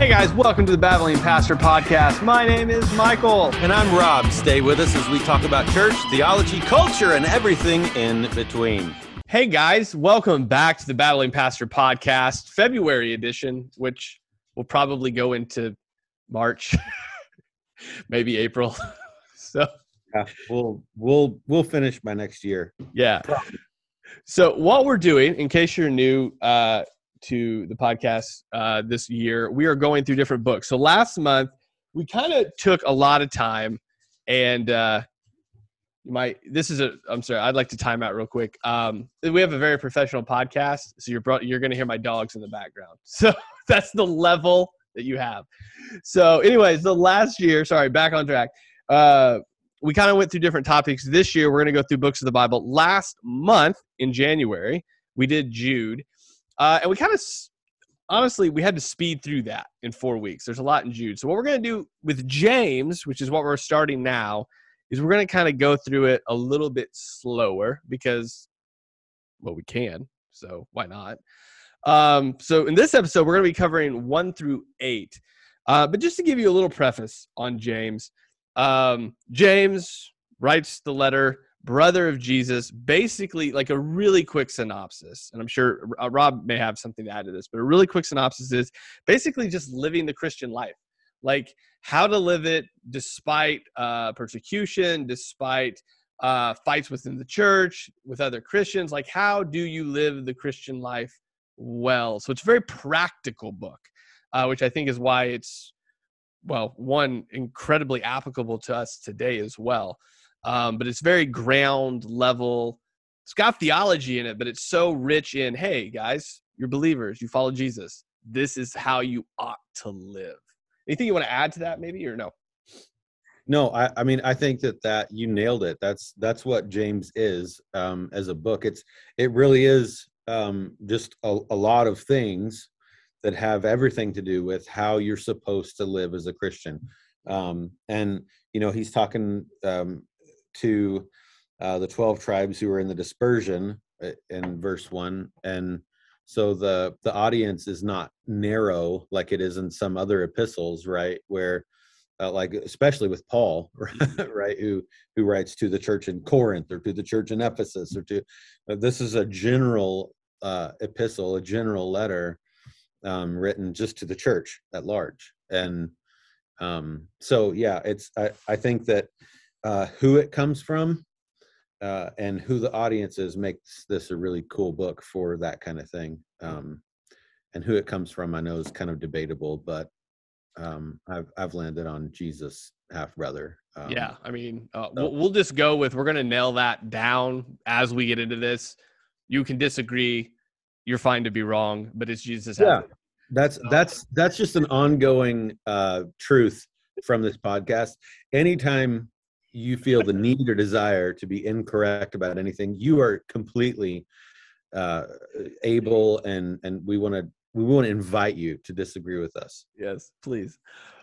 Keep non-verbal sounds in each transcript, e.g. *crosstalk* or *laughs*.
Hey guys, welcome to the Babbling Pastor Podcast. My name is Michael. And I'm Rob. Stay with us as we talk about church, theology, culture, and everything in between. Hey guys, welcome back to the Babbling Pastor Podcast, February edition, which will probably go into March, *laughs* maybe April. *laughs* so yeah, we'll we'll we'll finish by next year. Yeah. So what we're doing, in case you're new uh, to the podcast uh, this year, we are going through different books. So last month we kind of took a lot of time, and uh, you might. This is a. I'm sorry. I'd like to time out real quick. Um, we have a very professional podcast, so you're you're going to hear my dogs in the background. *laughs* So that's the level that you have. So, anyways, the last year. Sorry, back on track. Uh, we kind of went through different topics. This year, we're going to go through books of the Bible. Last month in January, we did Jude, uh, and we kind of honestly we had to speed through that in four weeks. There's a lot in Jude. So what we're going to do with James, which is what we're starting now, is we're going to kind of go through it a little bit slower because, well, we can. So why not? Um, so in this episode, we're going to be covering one through eight. Uh, but just to give you a little preface on James, um, James writes the letter, brother of Jesus, basically like a really quick synopsis. And I'm sure uh, Rob may have something to add to this, but a really quick synopsis is basically just living the Christian life. Like how to live it despite uh, persecution, despite uh, fights within the church, with other Christians. Like, how do you live the Christian life well? So it's a very practical book, uh, which I think is why it's, well, one, incredibly applicable to us today as well. Um, but it's very ground level. It's got theology in it, but it's so rich in, hey, guys, you're believers, you follow Jesus. This is how you ought to live. Anything you want to add to that, maybe, or no? No, I, I mean I think that that you nailed it. That's that's what James is um, as a book. It's it really is um, just a, a lot of things that have everything to do with how you're supposed to live as a Christian. Um, and you know he's talking um, to uh, the twelve tribes who are in the dispersion uh, in verse one, and so the the audience is not narrow like it is in some other epistles right? Where uh, like especially with paul *laughs* Mm-hmm. right? Who who writes to the church in corinth or to the church in ephesus or to uh, this is a general uh, epistle a general letter um, written just to the church at large. And um, so yeah it's i, I think that uh, who it comes from uh, and who the audience is makes this a really cool book for that kind of thing. Um, and who it comes from, I know is kind of debatable, but um, I've I've landed on Jesus half brother. Um, yeah, I mean, uh, so. we'll, we'll just go with we're gonna nail that down as we get into this. You can disagree, you're fine to be wrong, but it's Jesus. Yeah, that's that's that's just an ongoing uh, truth from this podcast. Anytime you feel the need or desire to be incorrect about anything, you are completely uh, able, and and we want to we want to invite you to disagree with us. Yes, please.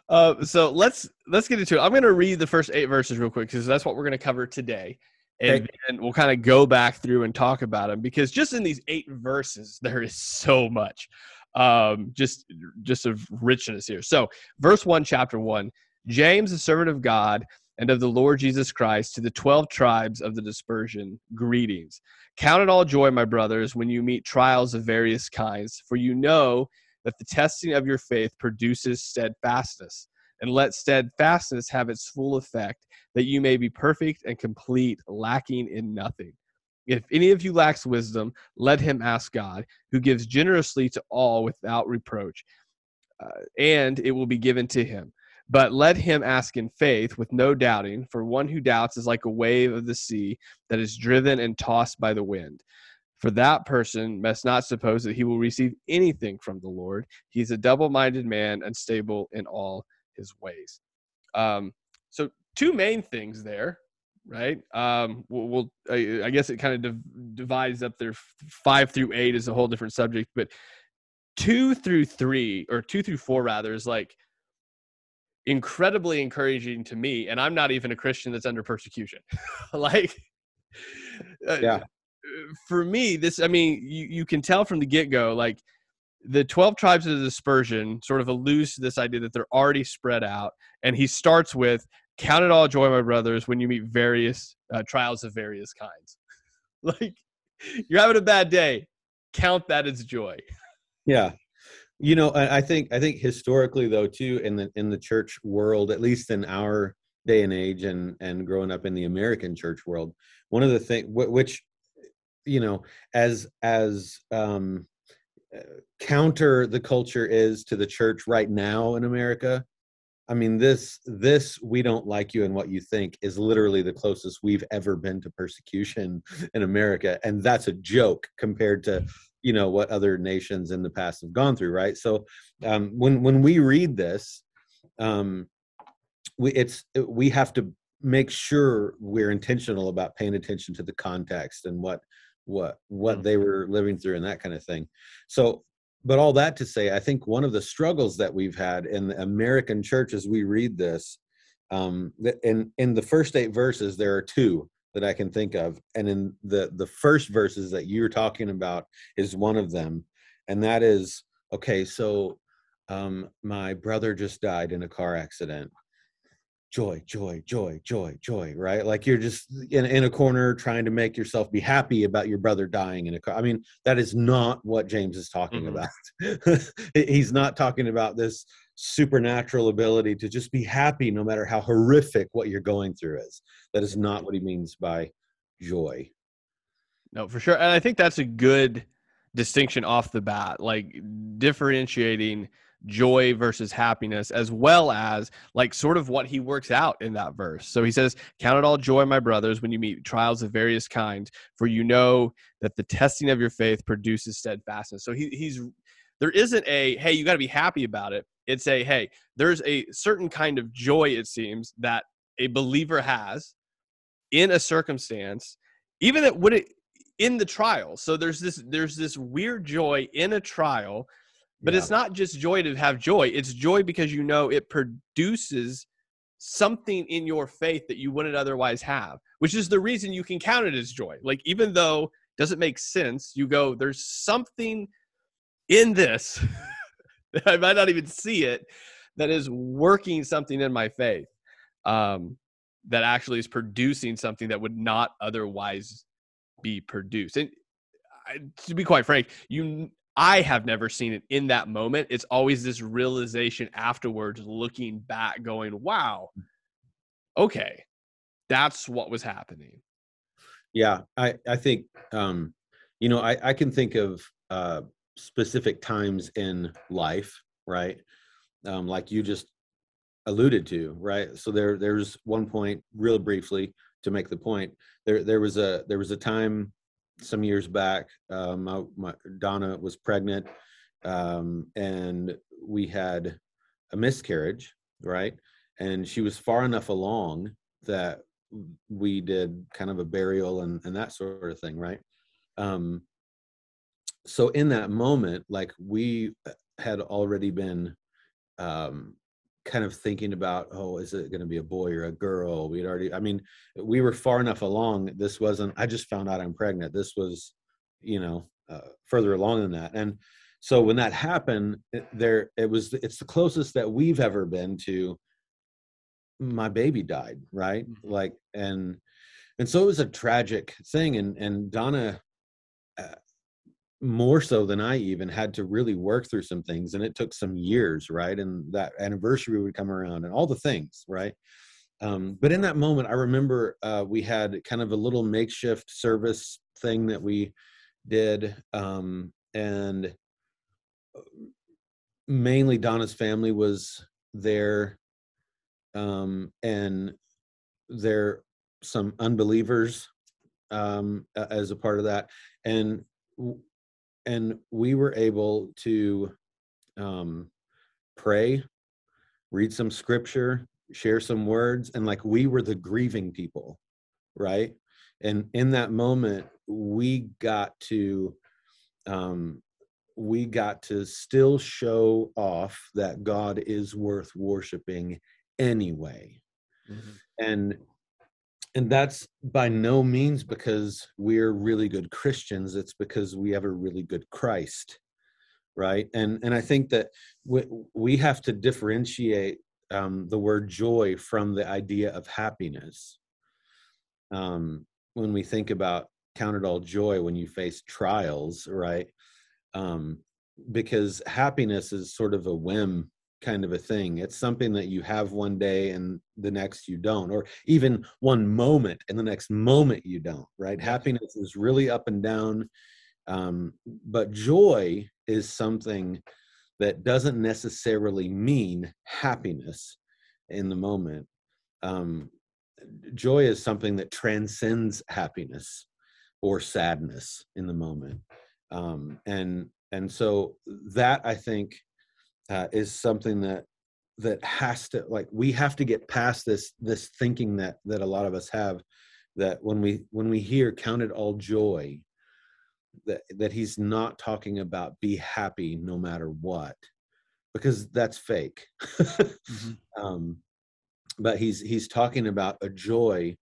Uh, so let's let's get into it. I'm going to read the first eight verses real quick because that's what we're going to cover today, and then we'll kind of go back through and talk about them because just in these eight verses there is so much, um, just just of richness here. So verse one, chapter one. James, the servant of God and of the Lord Jesus Christ to the 12 tribes of the dispersion, greetings. Count it all joy, my brothers, when you meet trials of various kinds, for you know that the testing of your faith produces steadfastness. And let steadfastness have its full effect, that you may be perfect and complete, lacking in nothing. If any of you lacks wisdom, let him ask God, who gives generously to all without reproach, uh, and it will be given to him. But let him ask in faith with no doubting, for one who doubts is like a wave of the sea that is driven and tossed by the wind. For that person must not suppose that he will receive anything from the Lord. He is a double minded man, unstable in all his ways. Um, so, two main things there, right? Um, we'll, we'll I, guess it kind of div- divides up there. Five through eight is a whole different subject, but two through three, or two through four rather, is like incredibly encouraging to me and i'm not even a christian that's under persecution *laughs* like uh, yeah for me this i mean you, you can tell from the get-go like the 12 tribes of the dispersion sort of alludes to this idea that they're already spread out. And he starts with, Count it all joy, my brothers, when you meet various uh, trials of various kinds. *laughs* like, you're having a bad day. Count that as joy. Yeah. You know, I, think I think historically though too in the in the church world, at least in our day and age, and and growing up in the American church world, one of the things which you know as as um uh, counter the culture is to the church right now in America. I mean, this this we don't like you and what you think is literally the closest we've ever been to persecution *laughs* in America, and that's a joke compared to you know what other nations in the past have gone through, right? So um, when when we read this, um, we it's we have to make sure we're intentional about paying attention to the context and what what what they were living through and that kind of thing. So but all that to say i think one of the struggles that we've had in the american church as we read this um in in the first eight verses there are two that i can think of and in the the first verses that you're talking about is one of them and that is okay so um my brother just died in a car accident joy, joy, joy, joy, joy, right? Like you're just in, in a corner trying to make yourself be happy about your brother dying in a car. I mean, that is not what James is talking mm-hmm. about. *laughs* He's not talking about this supernatural ability to just be happy no matter how horrific what you're going through is. That is not what he means by joy. No, for sure. And I think that's a good distinction off the bat, like differentiating joy versus happiness, as well as like sort of what he works out in that verse. So he says, Count it all joy, my brothers, when you meet trials of various kinds, for you know that the testing of your faith produces steadfastness. So he, he's there isn't a hey, you got to be happy about it. It's a hey, there's a certain kind of joy, it seems, that a believer has in a circumstance, even that would it in the trial. So there's this there's this weird joy in a trial but yeah. it's not just joy to have joy. It's joy because you know it produces something in your faith that you wouldn't otherwise have, which is the reason you can count it as joy. Like even though it doesn't make sense, you go, there's something in this *laughs* that I might not even see it that is working something in my faith. Um, that actually is producing something that would not otherwise be produced. And to be quite frank, you I have never seen it in that moment. It's always this realization afterwards, looking back, going, wow, okay, that's what was happening. Yeah, I, I think, um, you know, I, I can think of uh, specific times in life, right? Um, like you just alluded to, right? So there, there's one point, real briefly, to make the point. There, there was a there was a time some years back. Uh, my, my, Donna was pregnant, um, and we had a miscarriage, right? And she was far enough along that we did kind of a burial and, and that sort of thing, right? Um, so in that moment, like we had already been um, kind of thinking about oh is it going to be a boy or a girl? We'd already i mean we were far enough along this wasn't i just found out i'm pregnant. This was you know uh, further along than that. And so when that happened there it was it's the closest that we've ever been to my baby died right? Mm-hmm. like and and so it was a tragic thing. And and donna more so than I even had to really work through some things and it took some years, right? And that anniversary would come around and all the things, right? Um, but in that moment, I remember uh, we had kind of a little makeshift service thing that we did. Um, and uh, mainly Donna's family was there. Um, and there some unbelievers um, as a part of that. And and we were able to um, pray, read some scripture, share some words, and like we were the grieving people, right? And in that moment, we got to um, we got to still show off that God is worth worshiping anyway. Mm-hmm. And and that's by no means because we're really good Christians. It's because we have a really good Christ, right and and i think that we, we have to differentiate um, the word joy from the idea of happiness um, when we think about count it all joy when you face trials right um, because happiness is sort of a whim kind of a thing it's something that you have one day and the next you don't or even one moment and the next moment you don't right happiness is really up and down um, but joy is something that doesn't necessarily mean happiness in the moment. Um, joy is something that transcends happiness or sadness in the moment. Um, and and so that I think uh, is something that that has to like we have to get past this this thinking that that a lot of us have that when we when we hear count it all joy that that he's not talking about be happy no matter what because that's fake *laughs* mm-hmm. um, but he's he's talking about a joy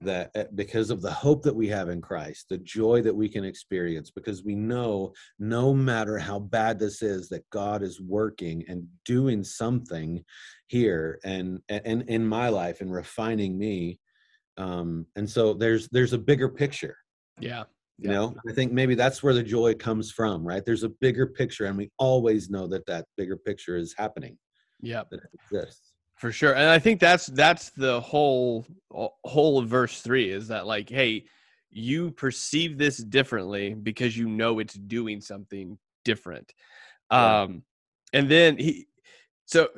that eh, because of the hope that we have in Christ, the joy that we can experience, because we know no matter how bad this is, that God is working and doing something here and and in my life and refining me. Um, and so there's there's a bigger picture. Yeah you know i think maybe that's where the joy comes from right there's a bigger picture and we always know that that bigger picture is happening yeah that exists for sure and i think that's that's the whole whole of verse three is that like hey you perceive this differently because you know it's doing something different yeah. um and then he so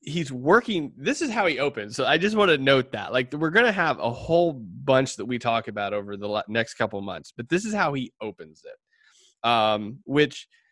he's working this is how he opens so i just want to note that like we're going to have a whole bunch that we talk about over the next couple months but this is how he opens it um which uh,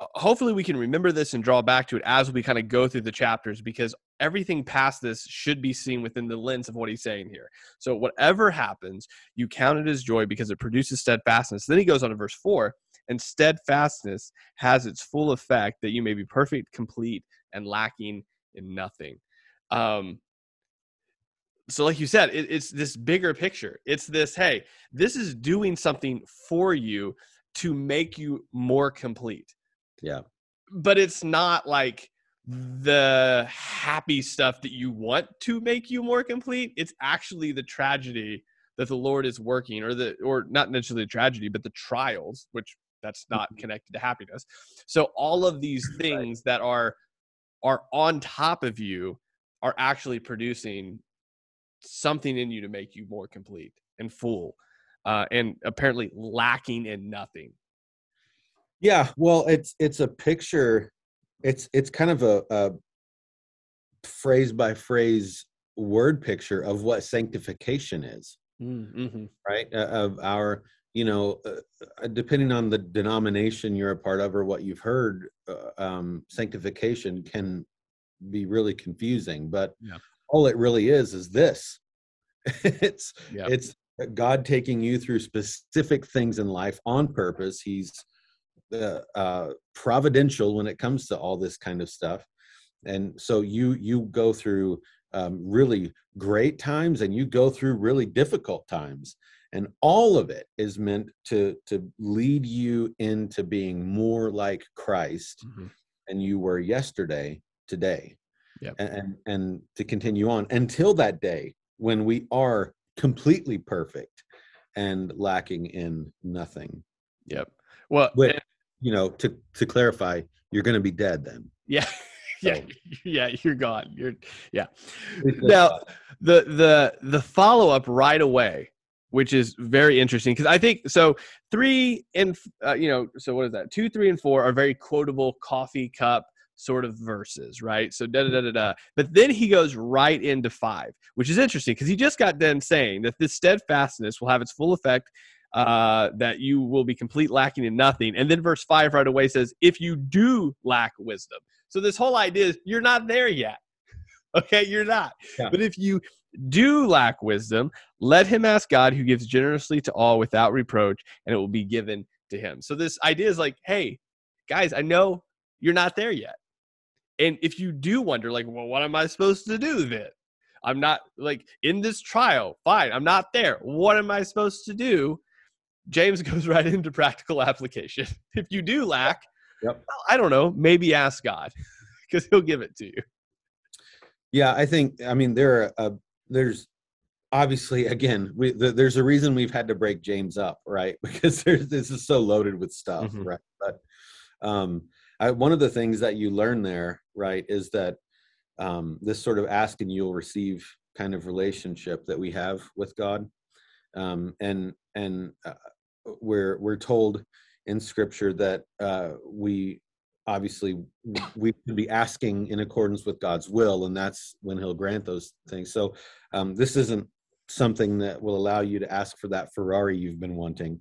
hopefully we can remember this and draw back to it as we kind of go through the chapters because everything past this should be seen within the lens of what he's saying here so whatever happens you count it as joy because it produces steadfastness then he goes on to verse 4 and steadfastness has its full effect that you may be perfect complete and lacking in nothing. Um, so, like you said, it, it's this bigger picture. It's this hey, this is doing something for you to make you more complete. Yeah. But it's not like the happy stuff that you want to make you more complete. It's actually the tragedy that the Lord is working, or the or not necessarily the tragedy, but the trials, which that's not mm-hmm. connected to happiness. So all of these *laughs* things right. that are are on top of you are actually producing something in you to make you more complete and full uh, and apparently lacking in nothing yeah well it's it's a picture it's it's kind of a, a phrase by phrase word picture of what sanctification is mm, mm-hmm. right uh, of our you know, uh, uh, depending on the denomination you're a part of or what you've heard, uh, um, sanctification can be really confusing. But yeah. all it really is is this: *laughs* it's yeah. it's God taking you through specific things in life on purpose. He's uh, uh, providential when it comes to all this kind of stuff, and so you you go through um, really great times and you go through really difficult times. And all of it is meant to to lead you into being more like christ mm-hmm. and you were yesterday today. Yep. and, and and to continue on until that day when we are completely perfect and lacking in nothing. Yep. Well and, you know to to clarify you're going to be dead then yeah *laughs* yeah yeah you're gone you're yeah now the the the follow-up right away which is very interesting because I think so. Three and uh, you know, so what is that? Two, three, and four are very quotable coffee cup sort of verses, right? So da da da da da. But then he goes right into five, which is interesting because he just got done saying that this steadfastness will have its full effect. Uh, that you will be complete lacking in nothing. And then verse five right away says, if you do lack wisdom. So this whole idea is you're not there yet. *laughs* Okay, you're not. Yeah. But if you do lack wisdom, let him ask God who gives generously to all without reproach, and it will be given to him. So this idea is like, hey, guys, I know you're not there yet. And if you do wonder, like, well, what am I supposed to do then? I'm not like in this trial, fine, I'm not there. What am I supposed to do? James *laughs* goes right into practical application. *laughs* If you do lack, Yep. Well, I don't know. Maybe ask God *laughs* because He'll give it to you. Yeah, I think. I mean, there are uh, there's obviously again we, the, there's a reason we've had to break James up, right? Because there's this is so loaded with stuff, Mhm. right? But um, I, one of the things that you learn there, right, is that um, this sort of ask and you'll receive kind of relationship that we have with God, um, and and uh, we're we're told in Scripture that uh, we obviously we should be asking in accordance with God's will, and that's when He'll grant those things. So um, this isn't something that will allow you to ask for that Ferrari you've been wanting.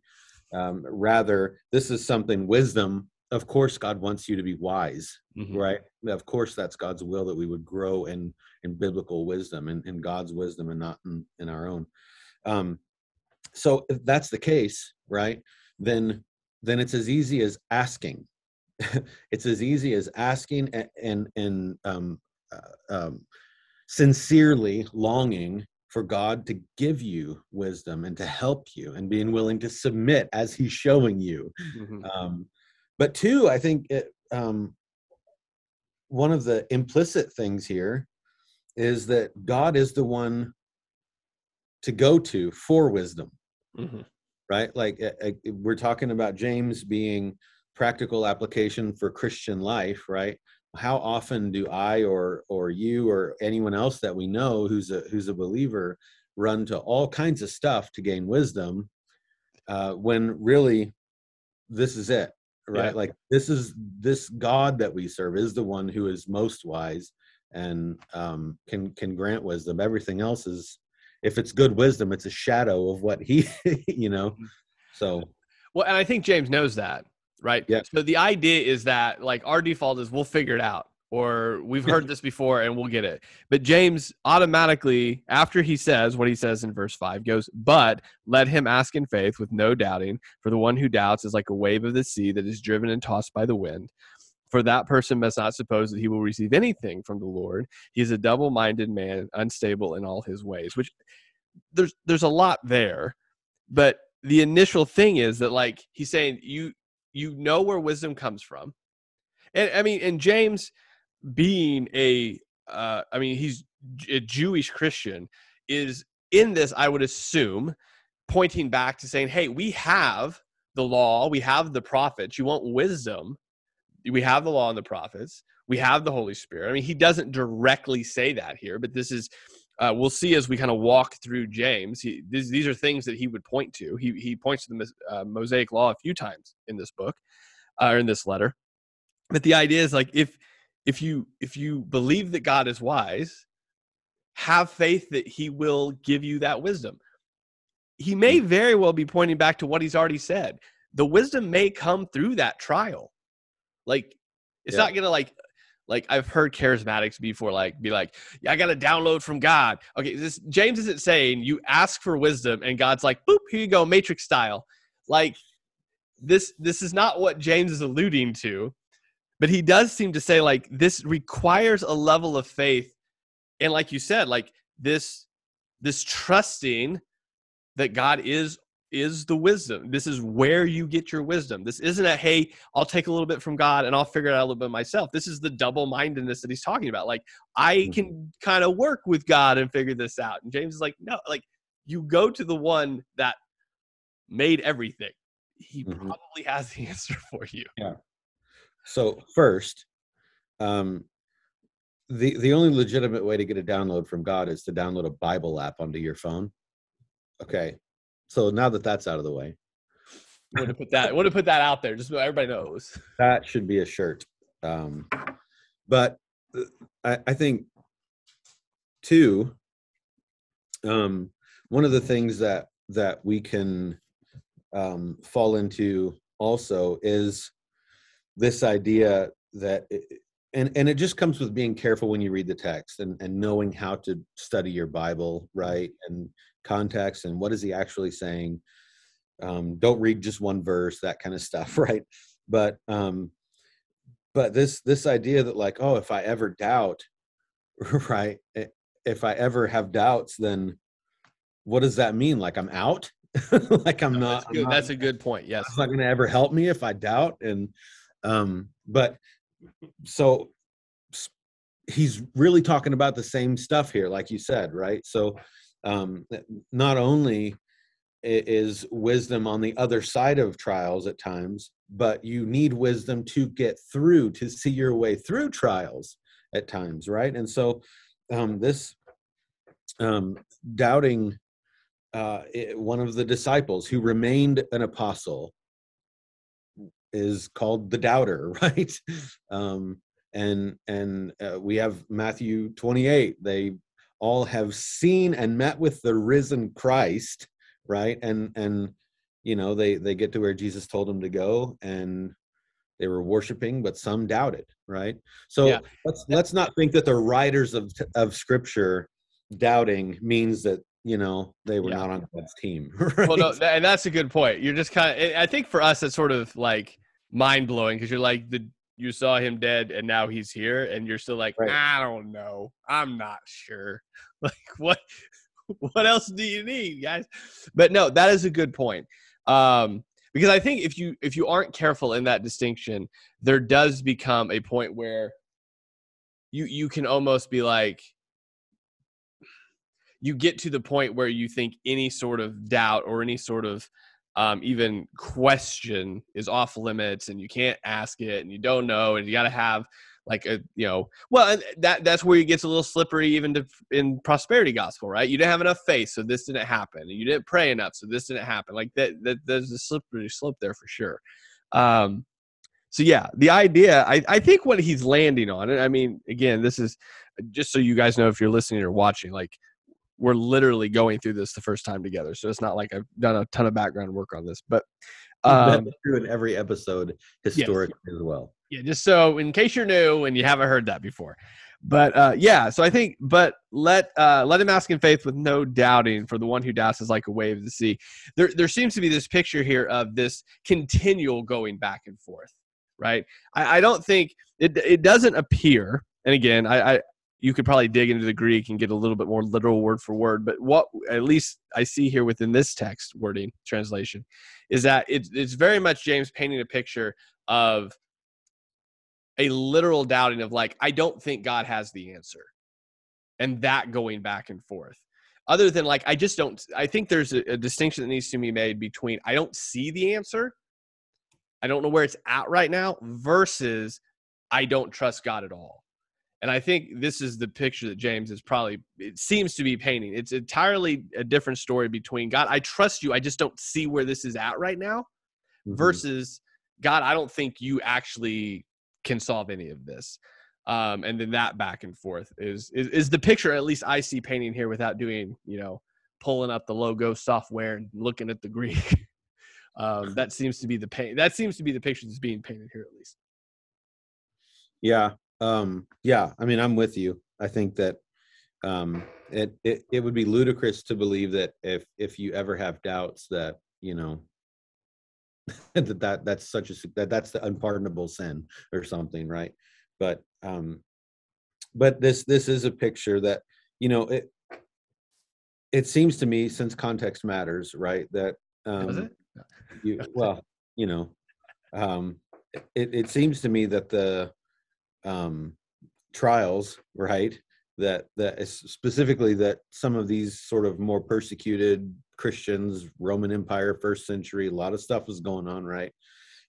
Um, rather, this is something wisdom. Of course, God wants you to be wise, Mhm. right? Of course, that's God's will that we would grow in in biblical wisdom and in God's wisdom and not in, in our own. Um, so if that's the case, right? Then then it's as easy as asking. *laughs* it's as easy as asking and and, and um, uh, um, sincerely longing for God to give you wisdom and to help you and being willing to submit as he's showing you. Mhm. Um, but two, I think it, um, one of the implicit things here is that God is the one to go to for wisdom Mhm. right? Like uh, we're talking about James being practical application for Christian life, right? How often do I or or you or anyone else that we know who's a who's a believer run to all kinds of stuff to gain wisdom uh, when really this is it, right? Yeah. Like this is this God that we serve is the one who is most wise and um, can can grant wisdom. Everything else is if it's good wisdom, it's a shadow of what he, *laughs* you know. Mhm. So Well, and I think James knows that, right? Yeah. So the idea is that like our default is we'll figure it out, or we've heard *laughs* this before and we'll get it. But James automatically, after he says what he says in verse five, goes, "But let him ask in faith with no doubting, for the one who doubts is like a wave of the sea that is driven and tossed by the wind." For that person must not suppose that he will receive anything from the Lord. He is a double-minded man, unstable in all his ways. Which there's there's a lot there, but the initial thing is that like he's saying you you know where wisdom comes from and i mean and james being a uh i mean he's a jewish christian is in this i would assume pointing back to saying hey we have the law we have the prophets you want wisdom we have the law and the prophets we have the holy spirit i mean he doesn't directly say that here but this is uh, we'll see as we kind of walk through James. He, these, these are things that he would point to. He, he points to the uh, Mosaic Law a few times in this book, uh, or in this letter. But the idea is like if if you if you believe that God is wise, have faith that He will give you that wisdom. He may very well be pointing back to what He's already said. The wisdom may come through that trial. Like it's Yeah. not gonna like like I've heard charismatics before, like be like, yeah, I got to download from God. Okay, this James isn't saying you ask for wisdom and God's like, boop, here you go, Matrix style. Like this, this is not what James is alluding to, but he does seem to say like this requires a level of faith, and like you said, like this, this trusting that God is is the wisdom. This is where you get your wisdom. This isn't a hey, I'll take a little bit from God and I'll figure it out a little bit myself. This is the double mindedness that he's talking about. Like I Mhm. can kind of work with God and figure this out. And James is like, no, like you go to the one that made everything. He Mhm. probably has the *laughs* answer for you. Yeah. So first, um, the the only legitimate way to get a download from God is to download a Bible app onto your phone. Okay, so now that that's out of the way, Want to *laughs* put that? Want to put that out there, just so everybody knows. that should be a shirt. Um, but uh, I, I think two, um, one of the things that that we can um, fall into also is this idea that it, and and it just comes with being careful when you read the text and and knowing how to study your bible right and context and what is he actually saying um don't read just one verse that kind of stuff *laughs* right but um but this this idea that like oh if i ever doubt *laughs* right if i ever have doubts then what does that mean like i'm out *laughs* like i'm No, not that's, I'm not- that's a good point. Yes. it's not going to ever help me if I doubt. And Um, but so he's really talking about the same stuff here, like you said, right? So um, not only is wisdom on the other side of trials at times, but you need wisdom to get through, to see your way through trials at times, right? And so um, this um, doubting uh, one of the disciples who remained an apostle is called the doubter, *laughs* right? Um, and and uh, we have Matthew 28. They all have seen and met with the risen Christ, right? And and you know they they get to where Jesus told them to go, and they were worshiping, but some doubted, right? So yeah. let's let's not think that the writers of of Scripture doubting means that you know they were yeah. not on God's team. Right? *laughs* Well, no, and that's a good point. You're just kind of. I think for us, it's sort of like mind blowing because you're like the you saw him dead and now he's here and you're still like right. i don't know. I'm not sure. *laughs* Like what *laughs* what else do you need guys? But no that is a good point. Um because i think if you if you aren't careful in that distinction there does become a point where you you can almost be like you get to the point where you think any sort of doubt or any sort of um, even question is off limits and you can't ask it and you don't know and you got to have like a you know well that that's where it gets a little slippery even to, in prosperity gospel right? You didn't have enough faith so this didn't happen you didn't pray enough so this didn't happen like that, that there's a slippery slope there for sure. Um so yeah the idea i i think what he's landing on and i mean again this is just so you guys know if you're listening or watching like we're literally going through this the first time together. So it's not like I've done a ton of background work on this, but *laughs* um, true in every episode historically yes. as well. Yeah, just so in case you're new and you haven't heard that before. But uh, yeah, so I think, but let uh, let him ask in faith with no doubting. For the one who doubts is like a wave of the sea. There, there seems to be this picture here of this continual going back and forth, right? I, I don't think it it doesn't appear. And again, I, I you could probably dig into the Greek and get a little bit more literal word for word. But what at least I see here within this text wording translation is that it's, it's very much James painting a picture of a literal doubting of like, I don't think God has the answer. And that going back and forth. Other than like, I just don't, I think there's a, a distinction that needs to be made between I don't see the answer, I don't know where it's at right now, versus I don't trust God at all and I think this is the picture that James is probably, it seems to be painting. It's entirely a different story between God, I trust you. I just don't see where this is at right now, mm-hmm. versus God, I don't think you actually can solve any of this. Um, and then that back and forth is, is, is the picture at least I see painting here without doing, you know, pulling up the Logos software and looking at the Greek. *laughs* um, that seems to be the pain. That seems to be the picture that's being painted here, at least. Yeah, um, yeah, I mean, I'm with you. I think that um, it, it it would be ludicrous to believe that if if you ever have doubts that you know *laughs* that that that's such a that that's the unpardonable sin or something, right? But um, but this this is a picture that you know it it seems to me since context matters, right? That um, you well, you know, um, it it seems to me that the um, trials, right? That that is specifically that some of these sort of more persecuted Christians, Roman Empire, first century, a lot of stuff was going on, right?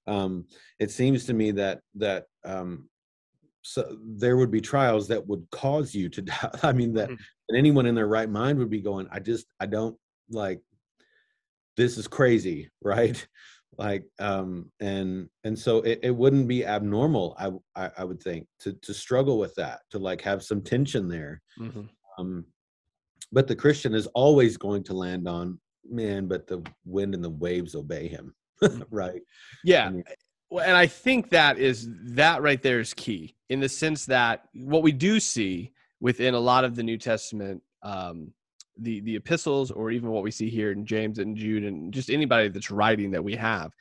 Um, it seems to me that that um, so there would be trials that would cause you to *laughs* doubt. I mean that, mm-hmm. anyone in their right mind would be going, I just I don't like this is crazy, *laughs* right? Like um and and so it, it wouldn't be abnormal I, I, I would think to to struggle with that to like have some tension there mm-hmm. um but the christian is always going to land on man but the wind and the waves obey him mm. *laughs* right yeah I mean, well, and i think that is that right there is key in the sense that what we do see within a lot of the new testament um the the epistles or even what we see here in James and Jude and just anybody that's writing that we have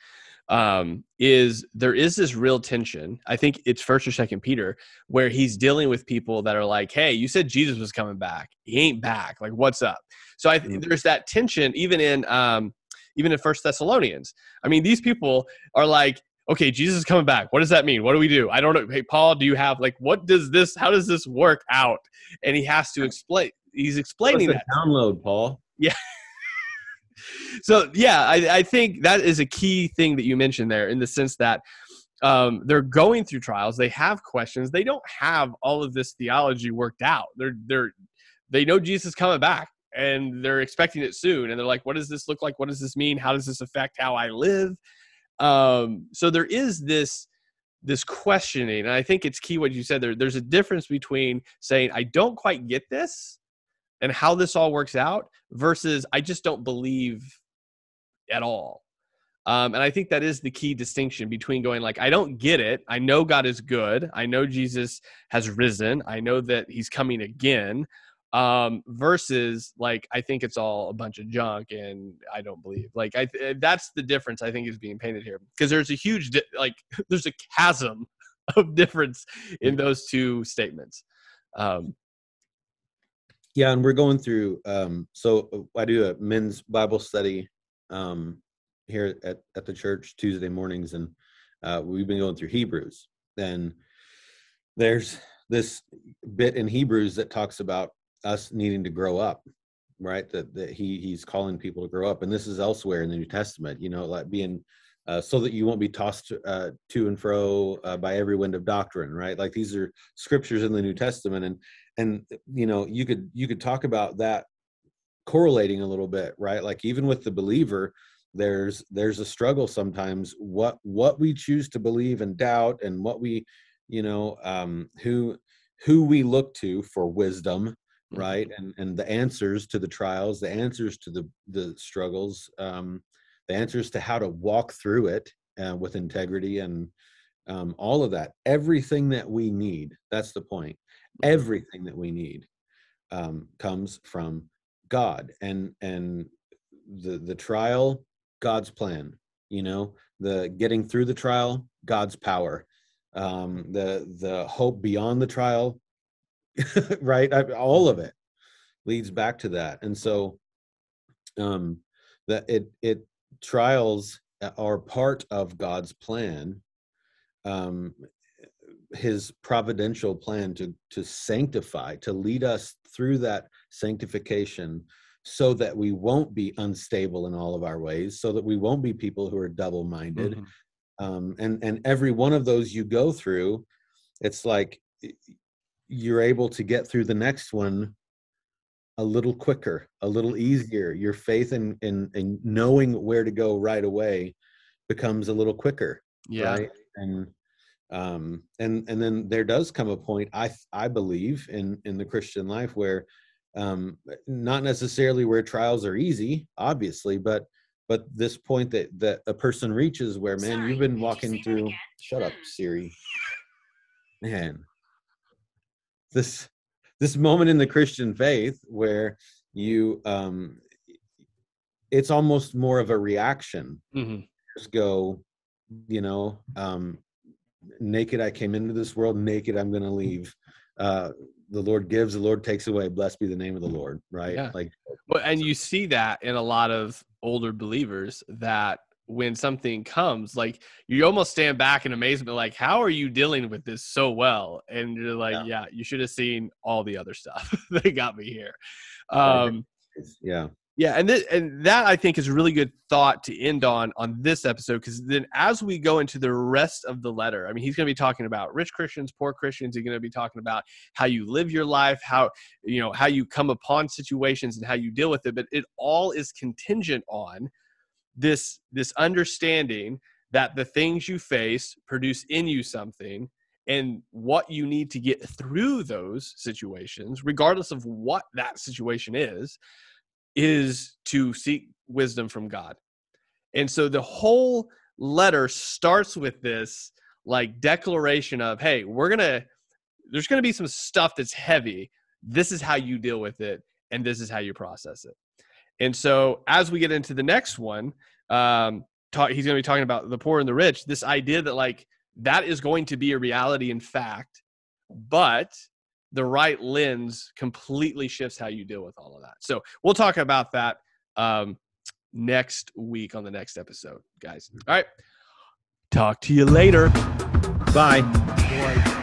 um, is there is this real tension. I think it's first or second Peter where he's dealing with people that are like, "Hey, you said Jesus was coming back. He ain't back. Like, what's up?" So I mm-hmm. there's that tension even in um, even in First Thessalonians. I mean, these people are like, okay, Jesus is coming back. What does that mean? What do we do? I don't know. Hey, Paul, do you have like what does this? How does this work out? And he has to explain. He's explaining that. Download, Paul. Yeah. so yeah, I, I think that is a key thing that you mentioned there, in the sense that um, they're going through trials. They have questions. They don't have all of this theology worked out. They're they're they know Jesus is coming back and they're expecting it soon. And they're like, what does this look like? What does this mean? How does this affect how I live? Um, so there is this this questioning, and I think it's key what you said there. There's a difference between saying I don't quite get this and how this all works out versus I just don't believe at all. Um, and I think that is the key distinction between going like, I don't get it. I know God is good. I know Jesus has risen. I know that he's coming again um, versus like I think it's all a bunch of junk and I don't believe. Like I that's the difference I think is being painted here because there's a huge di- like *laughs* there's a chasm *laughs* of difference in those two statements. Um, yeah, and we're going through. Um, so I do a men's Bible study um, here at at the church Tuesday mornings, and uh, we've been going through Hebrews. And there's this bit in Hebrews that talks about us needing to grow up right that, that he he's calling people to grow up and this is elsewhere in the new testament you know like being uh, so that you won't be tossed uh, to and fro uh, by every wind of doctrine right like these are scriptures in the new testament and and you know you could you could talk about that correlating a little bit right like even with the believer there's there's a struggle sometimes what what we choose to believe and doubt and what we you know um who who we look to for wisdom Mm-hmm. right and and the answers to the trials the answers to the the struggles um the answers to how to walk through it uh, with integrity and um, all of that everything that we need that's the point. Everything that we need um, comes from god and and the the trial god's plan you know the getting through the trial god's power um the the hope beyond the trial *laughs* right? I, all of it leads back to that. And so um that it it trials are part of god's plan um his providential plan to to sanctify to lead us through that sanctification so that we won't be unstable in all of our ways so that we won't be people who are double minded mm-hmm. um, and and every one of those you go through it's like you're able to get through the next one a little quicker, a little easier. Your faith in in, in knowing where to go right away becomes a little quicker. Yeah. Right. And um and and then there does come a point i i believe in in the christian life where um not necessarily where trials are easy obviously but but this point that that a person reaches where man Sorry, you've been walking through shut up siri man this this moment in the Christian faith where you um it's almost more of a reaction. Mm-hmm. Just go, you know, um naked I came into this world, naked I'm gonna leave. Uh the Lord gives, the Lord takes away. Blessed be the name of the Lord, right? Yeah. Like well, and you see that in a lot of older believers that when something comes like you almost stand back in amazement like how are you dealing with this so well and you're like yeah, yeah you should have seen all the other stuff *laughs* that got me here um yeah yeah and and that i think is a really good thought to end on on this episode because then as we go into the rest of the letter i mean he's going to be talking about rich christians poor christians he's going to be talking about how you live your life how you know how you come upon situations and how you deal with it but it all is contingent on this this understanding that the things you face produce in you something and what you need to get through those situations regardless of what that situation is is to seek wisdom from god and so the whole letter starts with this like declaration of hey we're gonna there's gonna be some stuff that's heavy this is how you deal with it and this is how you process it and so as we get into the next one, um, talk, he's going to be talking about the poor and the rich. This idea that like that is going to be a reality in fact, but the right lens completely shifts how you deal with all of that. So we'll talk about that um, next week on the next episode, guys. All right. Talk to you later. Bye. Boy.